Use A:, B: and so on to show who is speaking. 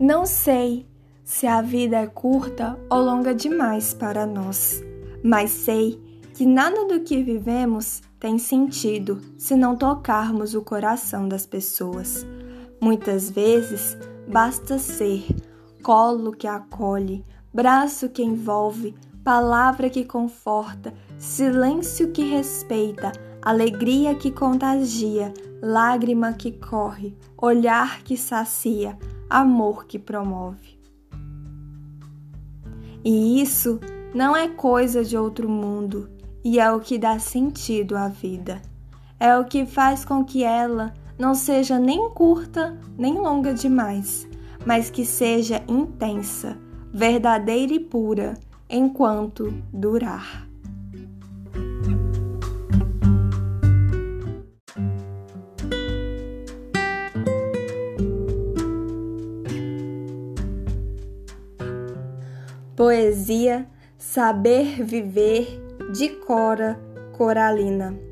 A: Não sei se a vida é curta ou longa demais para nós, mas sei que nada do que vivemos tem sentido se não tocarmos o coração das pessoas. Muitas vezes basta ser colo que acolhe, braço que envolve, palavra que conforta, silêncio que respeita, alegria que contagia, lágrima que corre, olhar que sacia, amor que promove. E isso não é coisa de outro mundo, e é o que dá sentido à vida. É o que faz com que ela não seja nem curta nem longa demais, mas que seja intensa, verdadeira e pura enquanto durar. Poesia Saber Viver de Cora Coralina.